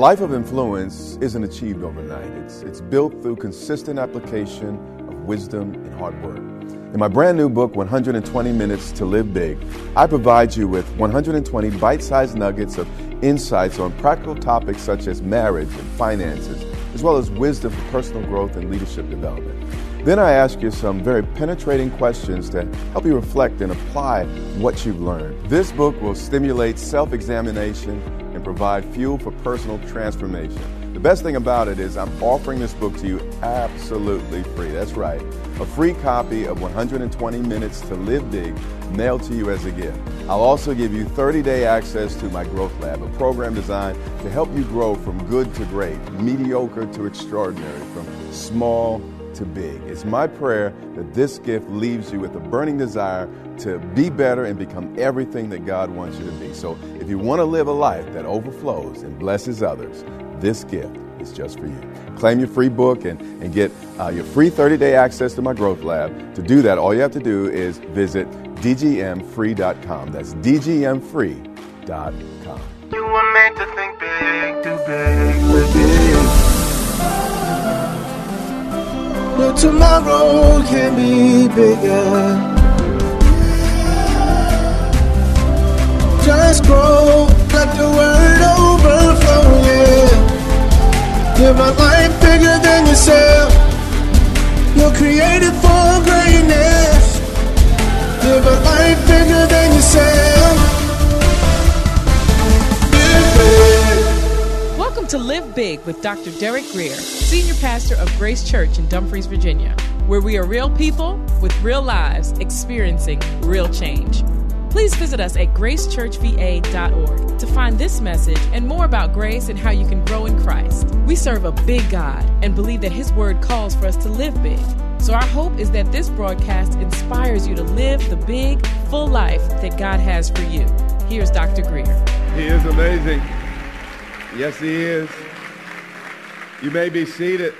Life of influence isn't achieved overnight. It's, it's built through consistent application of wisdom and hard work. In my brand new book, 120 Minutes to Live Big, I provide you with 120 bite sized nuggets of insights on practical topics such as marriage and finances, as well as wisdom for personal growth and leadership development. Then I ask you some very penetrating questions to help you reflect and apply what you've learned. This book will stimulate self examination and provide fuel for personal transformation. The best thing about it is I'm offering this book to you absolutely free. That's right. A free copy of 120 Minutes to Live Big mailed to you as a gift. I'll also give you 30 day access to my Growth Lab, a program designed to help you grow from good to great, mediocre to extraordinary, from small to big. It's my prayer that this gift leaves you with a burning desire to be better and become everything that God wants you to be. So if you want to live a life that overflows and blesses others, this gift is just for you. Claim your free book and, and get uh, your free 30 day access to my growth lab. To do that, all you have to do is visit dgmfree.com. That's dgmfree.com. You were to think big, too big, No tomorrow can be bigger. Just grow, let the word overflow, yeah. Live a life bigger than yourself. You're created for greatness. Live a life bigger than yourself. Live big. Welcome to Live Big with Dr. Derek Grier, Senior Pastor of Grace Church in Dumfries, Virginia, where we are real people with real lives experiencing real change. Please visit us at gracechurchva.org to find this message and more about grace and how you can grow in Christ. We serve a big God and believe that His Word calls for us to live big. So, our hope is that this broadcast inspires you to live the big, full life that God has for you. Here's Dr. Grier. He is amazing. Yes, he is. You may be seated.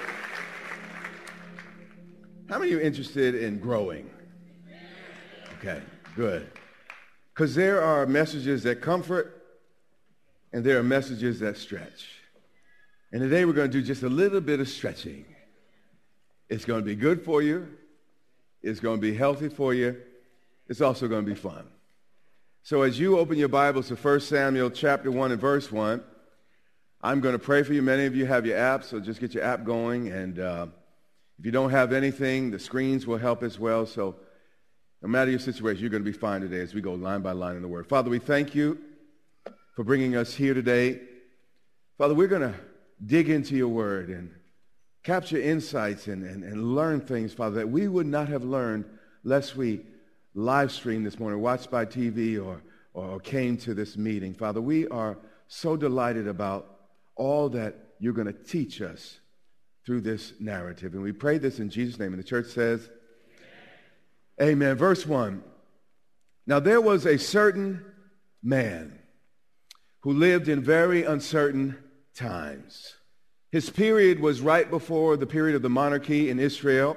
How many you interested in growing? Okay, good. Because there are messages that comfort and there are messages that stretch. And today we're going to do just a little bit of stretching. It's going to be good for you. It's going to be healthy for you. It's also going to be fun. So as you open your Bibles to 1 Samuel chapter 1 and verse 1, I'm going to pray for you. Many of you have your app, so just get your app going. And uh, if you don't have anything, the screens will help as well. So no matter your situation, you're going to be fine today as we go line by line in the Word. Father, we thank you for bringing us here today. Father, we're going to dig into your Word and capture insights and, and, and learn things, Father, that we would not have learned lest we live stream this morning, watched by TV, or, or came to this meeting. Father, we are so delighted about all that you're going to teach us through this narrative. And we pray this in Jesus' name. And the church says, Amen. Verse 1. Now there was a certain man who lived in very uncertain times. His period was right before the period of the monarchy in Israel,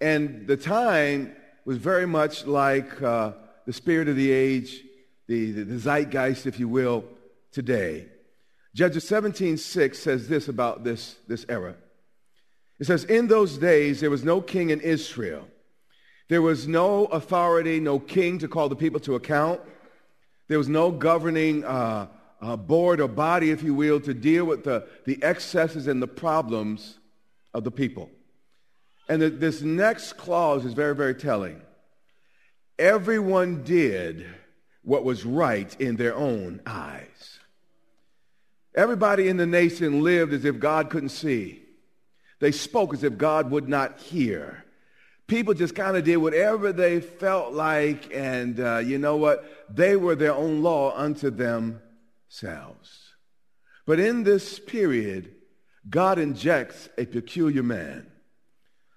and the time was very much like uh, the spirit of the age, the, the zeitgeist, if you will, today. Judges 17:6 says this about this, this era. It says, In those days there was no king in Israel. There was no authority, no king to call the people to account. There was no governing uh, uh, board or body, if you will, to deal with the, the excesses and the problems of the people. And the, this next clause is very, very telling. Everyone did what was right in their own eyes. Everybody in the nation lived as if God couldn't see. They spoke as if God would not hear. People just kind of did whatever they felt like, and uh, you know what? They were their own law unto themselves. But in this period, God injects a peculiar man.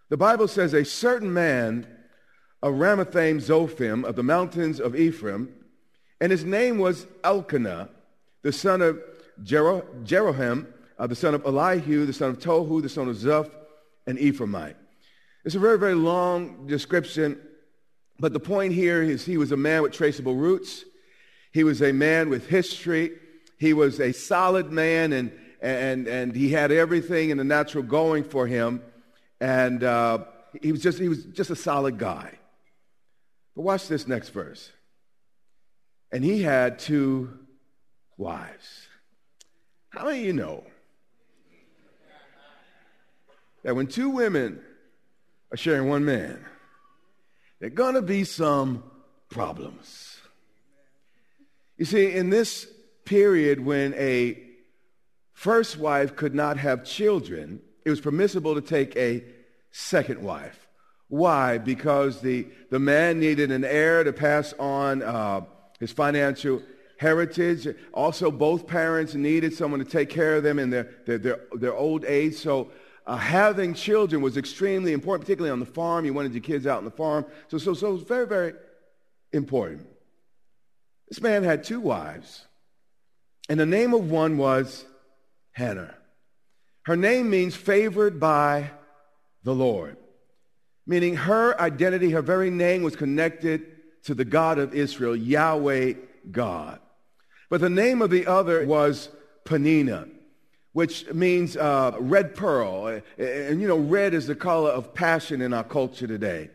The Bible says a certain man of Ramathaim Zophim of the mountains of Ephraim, and his name was Elkanah, the son of Jer- Jeroham, uh, the son of Elihu, the son of Tohu, the son of Zuph, an Ephraimite. It's a very, very long description, but the point here is he was a man with traceable roots. He was a man with history. He was a solid man, and, and, and he had everything in the natural going for him. And uh, he, was just, he was just a solid guy. But watch this next verse. And he had two wives. How many of you know that when two women are sharing one man, there are going to be some problems. You see, in this period when a first wife could not have children, it was permissible to take a second wife. Why? Because the, the man needed an heir to pass on uh, his financial heritage. Also, both parents needed someone to take care of them in their, their, their, their old age. So uh, having children was extremely important, particularly on the farm. You wanted your kids out on the farm. So, so, so it was very, very important. This man had two wives, and the name of one was Hannah. Her name means favored by the Lord, meaning her identity, her very name was connected to the God of Israel, Yahweh God. But the name of the other was Peninnah, which means uh, red pearl. And you know, red is the color of passion in our culture today.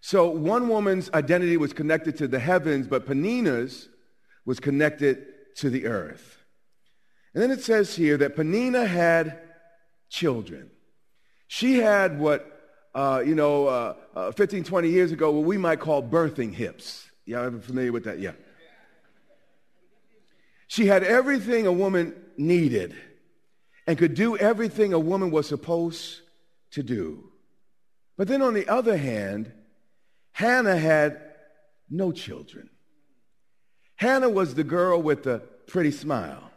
So one woman's identity was connected to the heavens, but Peninnah's was connected to the earth. And then it says here that Peninnah had children. She had what, uh, you know, uh, uh, 15, 20 years ago, what we might call birthing hips. Y'all ever familiar with that? Yeah. She had everything a woman needed and could do everything a woman was supposed to do. But then on the other hand, Hannah had no children. Hannah was the girl with the pretty smile,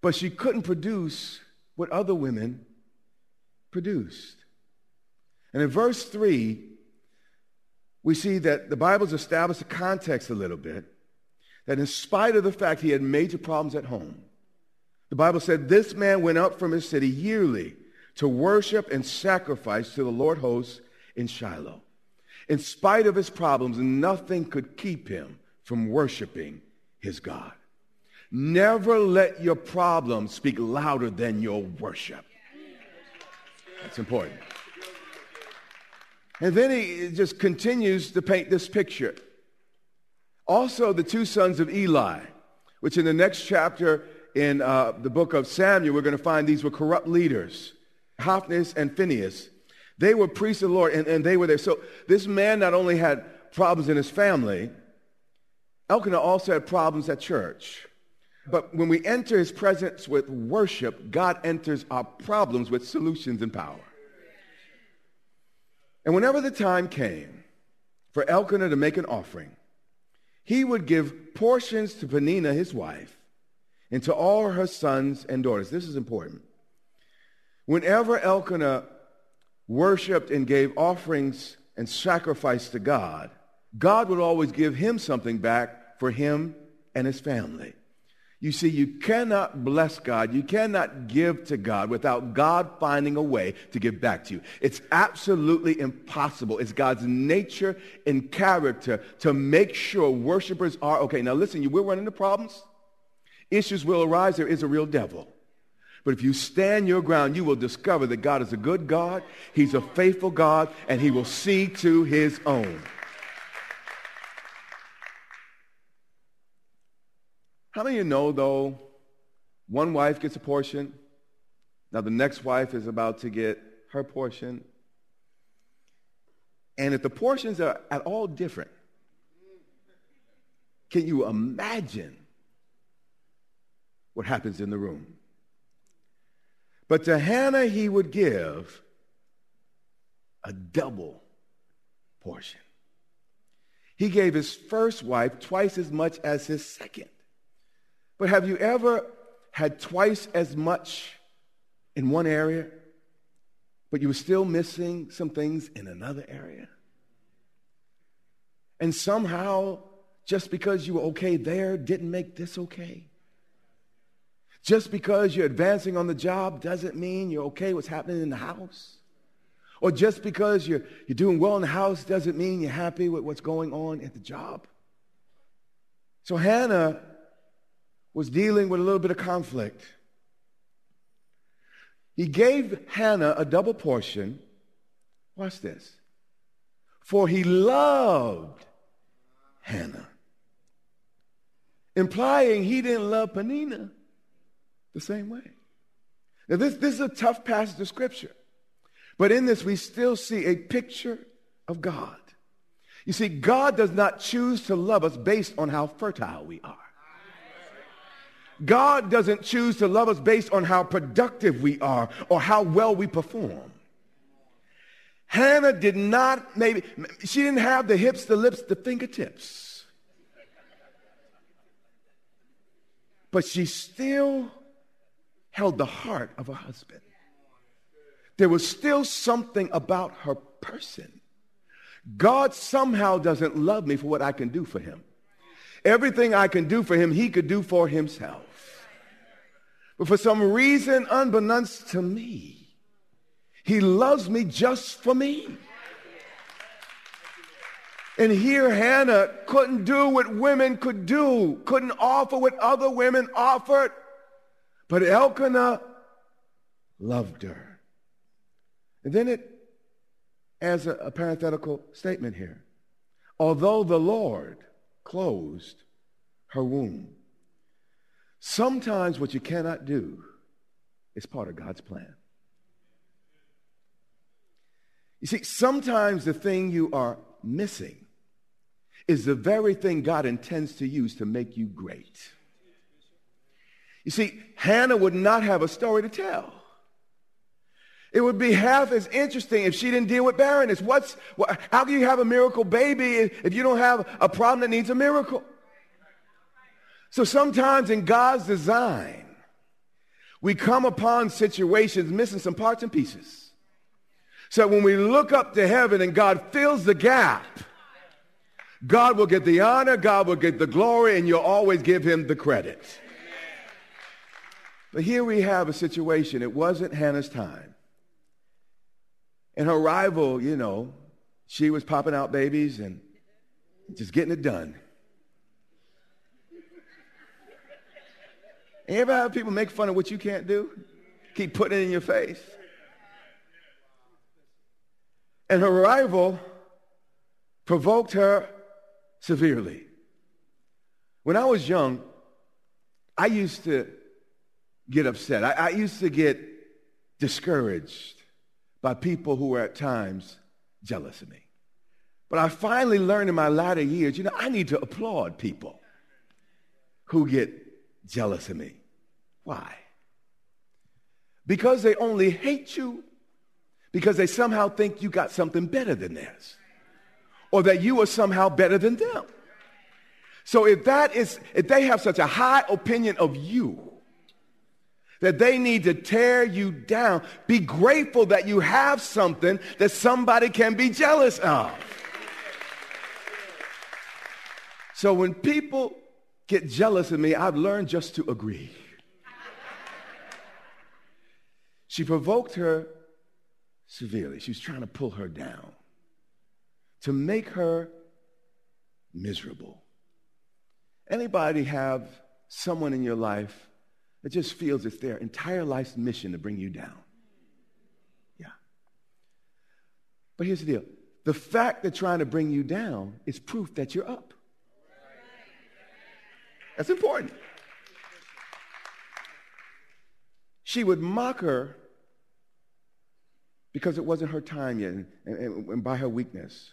but she couldn't produce what other women produced. And in verse 3, we see that the Bible's established a context a little bit that in spite of the fact he had major problems at home, the Bible said this man went up from his city yearly to worship and sacrifice to the Lord hosts in Shiloh. In spite of his problems, nothing could keep him from worshiping his God. Never let your problems speak louder than your worship. That's important. And then he just continues to paint this picture. Also, the two sons of Eli, which in the next chapter in uh, the book of Samuel, we're going to find these were corrupt leaders, Hophni and Phinehas. They were priests of the Lord, and, and they were there. So this man not only had problems in his family, Elkanah also had problems at church. But when we enter his presence with worship, God enters our problems with solutions and power. And whenever the time came for Elkanah to make an offering, he would give portions to Peninnah, his wife, and to all her sons and daughters. This is important. Whenever Elkanah worshiped and gave offerings and sacrifice to God, God would always give him something back for him and his family. You see, you cannot bless God, you cannot give to God without God finding a way to give back to you. It's absolutely impossible. It's God's nature and character to make sure worshipers are okay. Now listen, you will run into problems issues will arise, there is a real devil. But if you stand your ground, you will discover that God is a good God, he's a faithful God, and he will see to his own. How many of you know, though, one wife gets a portion, now the next wife is about to get her portion, and if the portions are at all different, can you imagine what happens in the room. But to Hannah, he would give a double portion. He gave his first wife twice as much as his second. But have you ever had twice as much in one area, but you were still missing some things in another area? And somehow, just because you were okay there didn't make this okay. Just because you're advancing on the job doesn't mean you're okay with what's happening in the house. Or just because you're, you're doing well in the house doesn't mean you're happy with what's going on at the job. So Hannah was dealing with a little bit of conflict. He gave Hannah a double portion. Watch this. For he loved Hannah, implying he didn't love Peninnah the same way. Now, this, this is a tough passage of Scripture, but in this we still see a picture of God. You see, God does not choose to love us based on how fertile we are. God doesn't choose to love us based on how productive we are or how well we perform. Hannah did not, maybe, she didn't have the hips, the lips, the fingertips. But she still held the heart of her husband. There was still something about her person. God somehow doesn't love me for what I can do for him. Everything I can do for him, he could do for himself. But for some reason, unbeknownst to me, he loves me just for me. And here Hannah couldn't do what women could do, couldn't offer what other women offered. But Elkanah loved her. And then it adds a, a parenthetical statement here. Although the Lord closed her womb, sometimes what you cannot do is part of God's plan. You see, sometimes the thing you are missing is the very thing God intends to use to make you great. You see, Hannah would not have a story to tell. It would be half as interesting if she didn't deal with barrenness. What's, what, how can you have a miracle baby if you don't have a problem that needs a miracle? So sometimes in God's design, we come upon situations missing some parts and pieces. So when we look up to heaven and God fills the gap, God will get the honor, God will get the glory, and you'll always give him the credit. But here we have a situation. It wasn't Hannah's time. And her rival, you know, she was popping out babies and just getting it done. You ever have people make fun of what you can't do? Keep putting it in your face. And her rival provoked her severely. When I was young, I used to get upset. I, I used to get discouraged by people who were at times jealous of me. But I finally learned in my latter years, you know, I need to applaud people who get jealous of me. Why? Because they only hate you because they somehow think you got something better than theirs or that you are somehow better than them. So if that is, if they have such a high opinion of you, that they need to tear you down. Be grateful that you have something that somebody can be jealous of. So when people get jealous of me, I've learned just to agree. She provoked her severely. She was trying to pull her down to make her miserable. Anybody have someone in your life that just feels it's their entire life's mission to bring you down. Yeah. But here's the deal the fact that trying to bring you down is proof that you're up. That's important. She would mock her because it wasn't her time yet and, and, and by her weakness.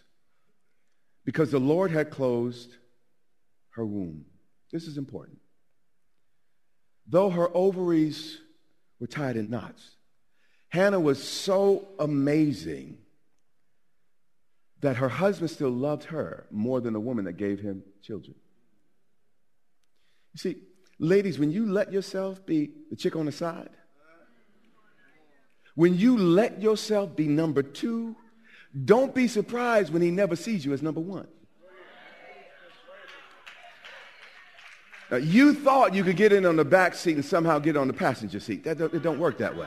Because the Lord had closed her womb. This is important. Though her ovaries were tied in knots, Hannah was so amazing that her husband still loved her more than the woman that gave him children. You see, Ladies, when you let yourself be the chick on the side, when you let yourself be number two, don't be surprised when he never sees you as number one. Now, you thought you could get in on the back seat and somehow get on the passenger seat. That, it don't work that way.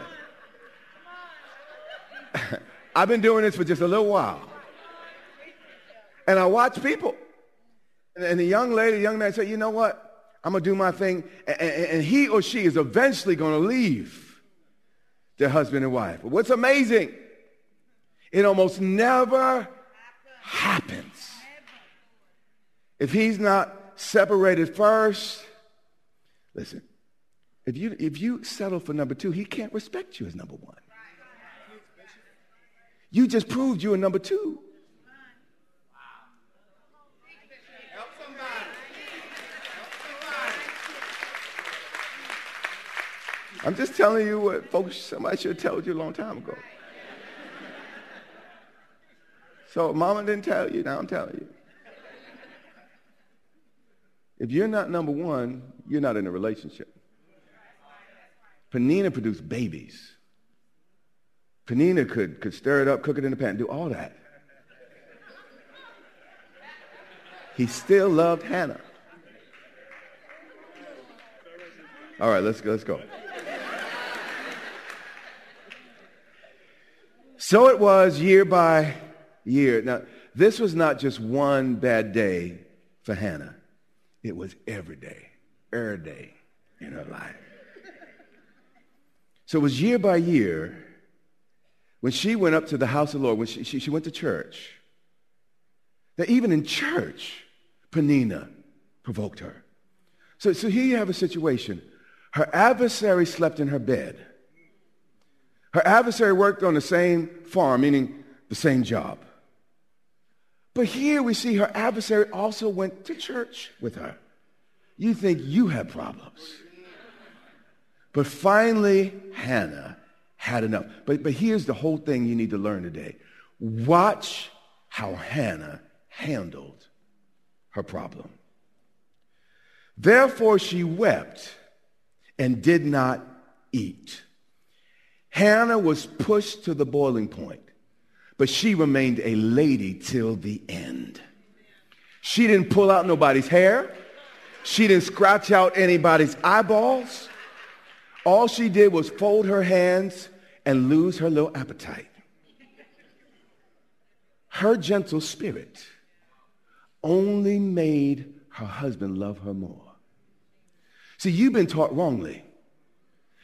I've been doing this for just a little while. And I watch people. And the young lady, the young man say, you know what? I'm going to do my thing. And he or she is eventually going to leave their husband and wife. But what's amazing, it almost never happens. If he's not separated first, listen, if you, if you settle for number two, he can't respect you as number one. You just proved you are number two. I'm just telling you what folks, somebody should have told you a long time ago. So mama didn't tell you, now I'm telling you. If you're not number one, you're not in a relationship. Peninnah produced babies. Peninnah could, could stir it up, cook it in the pan, do all that. He still loved Hannah. All right, let's go. Let's go. So it was year by year. Now, this was not just one bad day for Hannah. It was every day, every day in her life. So it was year by year when she went up to the house of the Lord, when she, she, she went to church, that even in church, Peninnah provoked her. So, so here you have a situation. Her adversary slept in her bed. Her adversary worked on the same farm, meaning the same job. But here we see her adversary also went to church with her. You think you have problems. But finally, Hannah had enough. But, but here's the whole thing you need to learn today. Watch how Hannah handled her problem. Therefore, she wept and did not eat. Hannah was pushed to the boiling point, but she remained a lady till the end. She didn't pull out nobody's hair. She didn't scratch out anybody's eyeballs. All she did was fold her hands and lose her little appetite. Her gentle spirit only made her husband love her more. See, you've been taught wrongly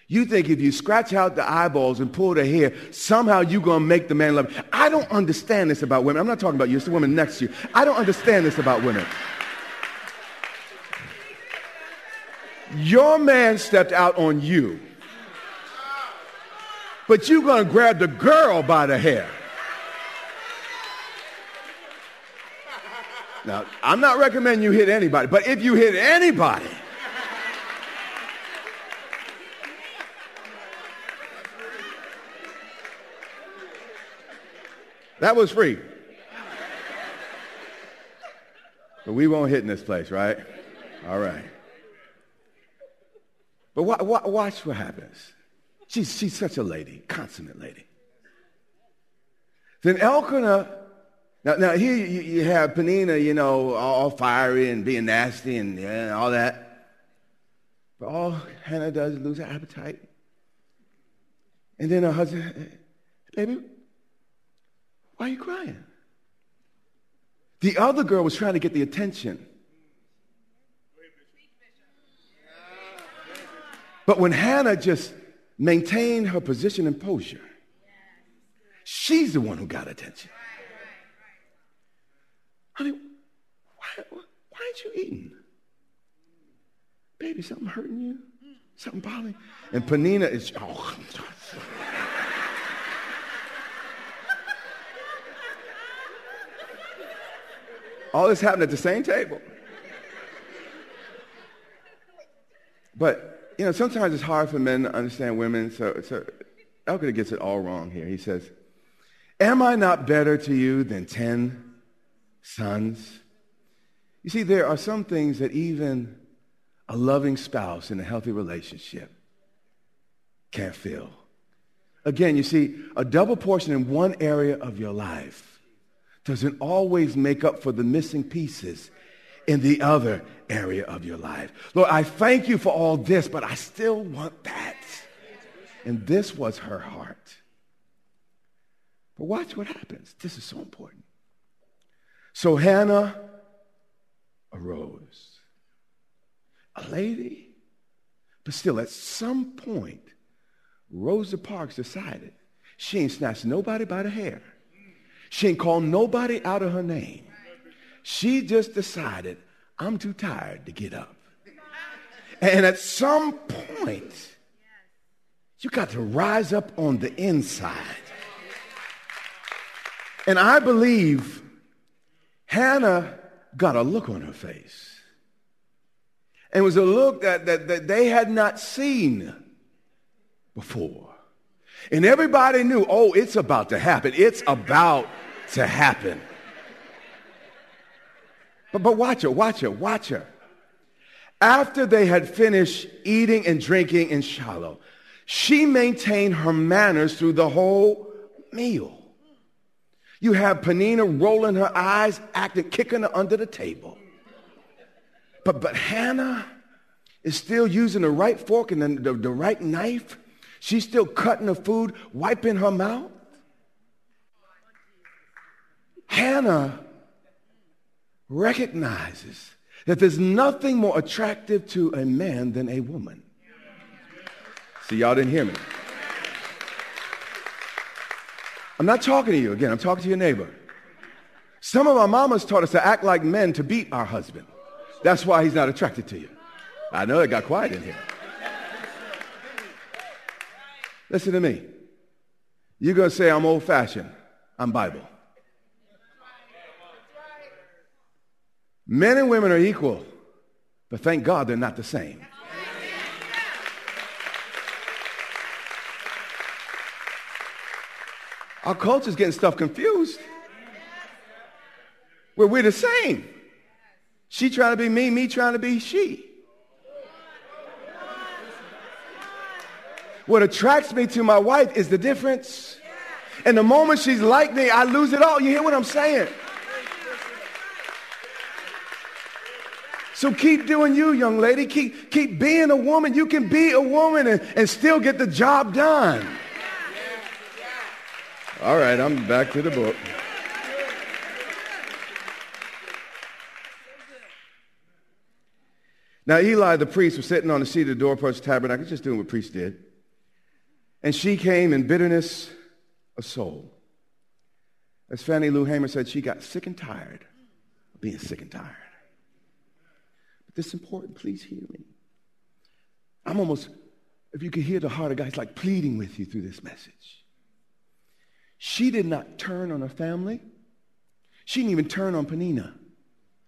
you think if you scratch out the eyeballs and pull the hair, somehow you're going to make the man love you. I don't understand this about women. I'm not talking about you. It's the woman next to you. I don't understand this about women. Your man stepped out on you. But you're going to grab the girl by the hair. Now, I'm not recommending you hit anybody, but if you hit anybody, That was free. But we won't hit in this place, right? All right. But wa- wa- watch what happens. She's, she's such a lady, consummate lady. Then Elkanah, now, now here you, you have Peninnah, you know, all fiery and being nasty and yeah, all that. But all Hannah does is lose her appetite. And then her husband, baby, why are you crying? The other girl was trying to get the attention. But when Hannah just maintained her position and posture, she's the one who got attention. Honey, why, why aren't you eating? Baby, something hurting you? Something bothering? And Peninnah is, oh, All this happened at the same table. But, you know, sometimes it's hard for men to understand women, so, so gets it all wrong here. He says, Am I not better to you than ten sons? You see, there are some things that even a loving spouse in a healthy relationship can't fill. Again, you see, a double portion in one area of your life doesn't always make up for the missing pieces in the other area of your life. Lord, I thank you for all this, but I still want that. And this was her heart. But watch what happens. This is so important. So Hannah arose. A lady, but still, at some point, Rosa Parks decided she ain't snatched nobody by the hair. She ain't called nobody out of her name. She just decided, I'm too tired to get up. And at some point, you got to rise up on the inside. And I believe Hannah got a look on her face. And it was a look that, that, that they had not seen before. And everybody knew, oh, it's about to happen. It's about to happen. But, but watch her, watch her, watch her. After they had finished eating and drinking in Shiloh, she maintained her manners through the whole meal. You have Peninnah rolling her eyes, acting, kicking her under the table. But, but Hannah is still using the right fork and the, the, the right knife She's still cutting the food, wiping her mouth. Hannah recognizes that there's nothing more attractive to a man than a woman. See, y'all didn't hear me. I'm not talking to you again, I'm talking to your neighbor. Some of our mamas taught us to act like men to beat our husband. That's why he's not attracted to you. I know it got quiet in here. Listen to me. You're going to say, I'm old fashioned. I'm Bible. Men and women are equal, but thank God they're not the same. Our culture's getting stuff confused. Where we're the same. She trying to be me, me trying to be she. What attracts me to my wife is the difference. And the moment she's like me, I lose it all. You hear what I'm saying? So keep doing you, young lady. Keep, keep being a woman. You can be a woman and, and still get the job done. All right, I'm back to the book. Now, Eli the priest was sitting on the seat of the doorpost tabernacle, just doing what priests did. And she came in bitterness of soul. As Fannie Lou Hamer said, she got sick and tired of being sick and tired. But this is important, please hear me. I'm almost, if you could hear the heart of God, it's like pleading with you through this message. She did not turn on her family. She didn't even turn on Peninnah.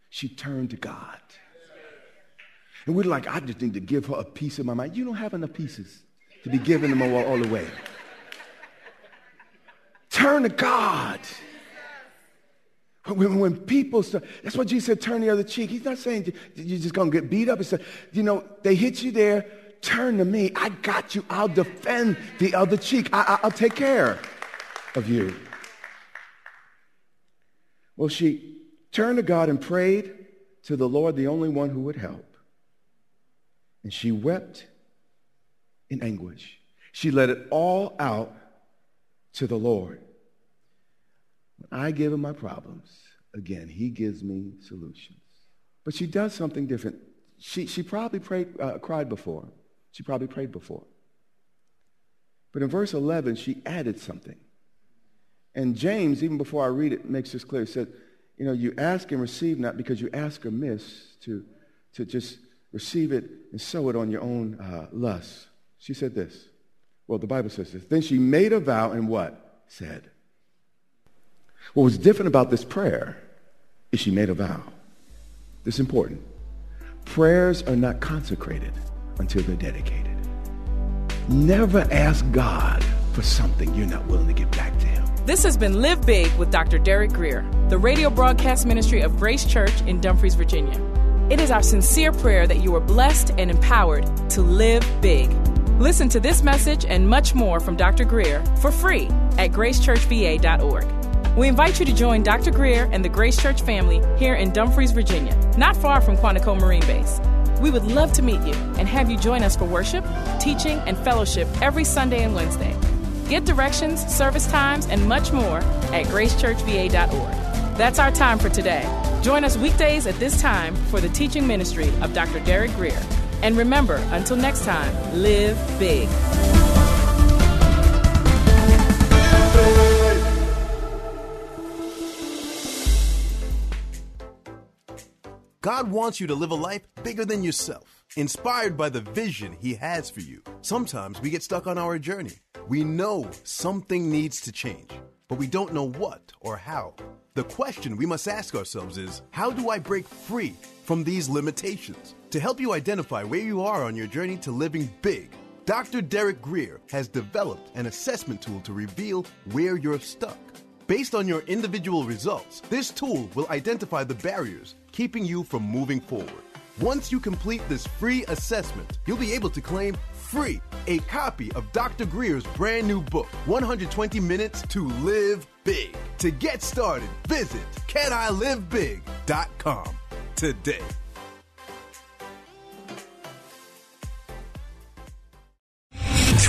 She turned to God. And we're like, I just need to give her a piece of my mind. You don't have enough pieces to be giving them all, away. Turn to God. When, when people start, that's what Jesus said, turn the other cheek. He's not saying you're just going to get beat up. He said, you know, they hit you there, turn to me. I got you. I'll defend the other cheek. I, I'll take care of you. Well, she turned to God and prayed to the Lord, the only one who would help. And she wept in anguish. She let it all out to the Lord. When I give him my problems, again, he gives me solutions. But she does something different. She, she probably prayed, uh, cried before. She probably prayed before. But in verse 11, she added something. And James, even before I read it, makes this clear. He said, you know, you ask and receive not because you ask amiss to, to just receive it and sow it on your own uh, lust. She said this. Well, the Bible says this. Then she made a vow and what? Said. What was different about this prayer is she made a vow. This is important. Prayers are not consecrated until they're dedicated. Never ask God for something you're not willing to give back to him. This has been Live Big with Dr. Derek Grier, the radio broadcast ministry of Grace Church in Dumfries, Virginia. It is our sincere prayer that you are blessed and empowered to live big. Listen to this message and much more from Dr. Grier for free at gracechurchva.org. We invite you to join Dr. Grier and the Grace Church family here in Dumfries, Virginia, not far from Quantico Marine Base. We would love to meet you and have you join us for worship, teaching, and fellowship every Sunday and Wednesday. Get directions, service times, and much more at gracechurchva.org. That's our time for today. Join us weekdays at this time for the teaching ministry of Dr. Derek Grier. And remember, until next time, live big. God wants you to live a life bigger than yourself, inspired by the vision He has for you. Sometimes we get stuck on our journey. We know something needs to change, but we don't know what or how. The question we must ask ourselves is how do I break free from these limitations? To help you identify where you are on your journey to living big, Dr. Derek Grier has developed an assessment tool to reveal where you're stuck. Based on your individual results, this tool will identify the barriers keeping you from moving forward. Once you complete this free assessment, you'll be able to claim free a copy of Dr. Grier's brand new book, 120 Minutes to Live Big. To get started, visit canilivebig.com today.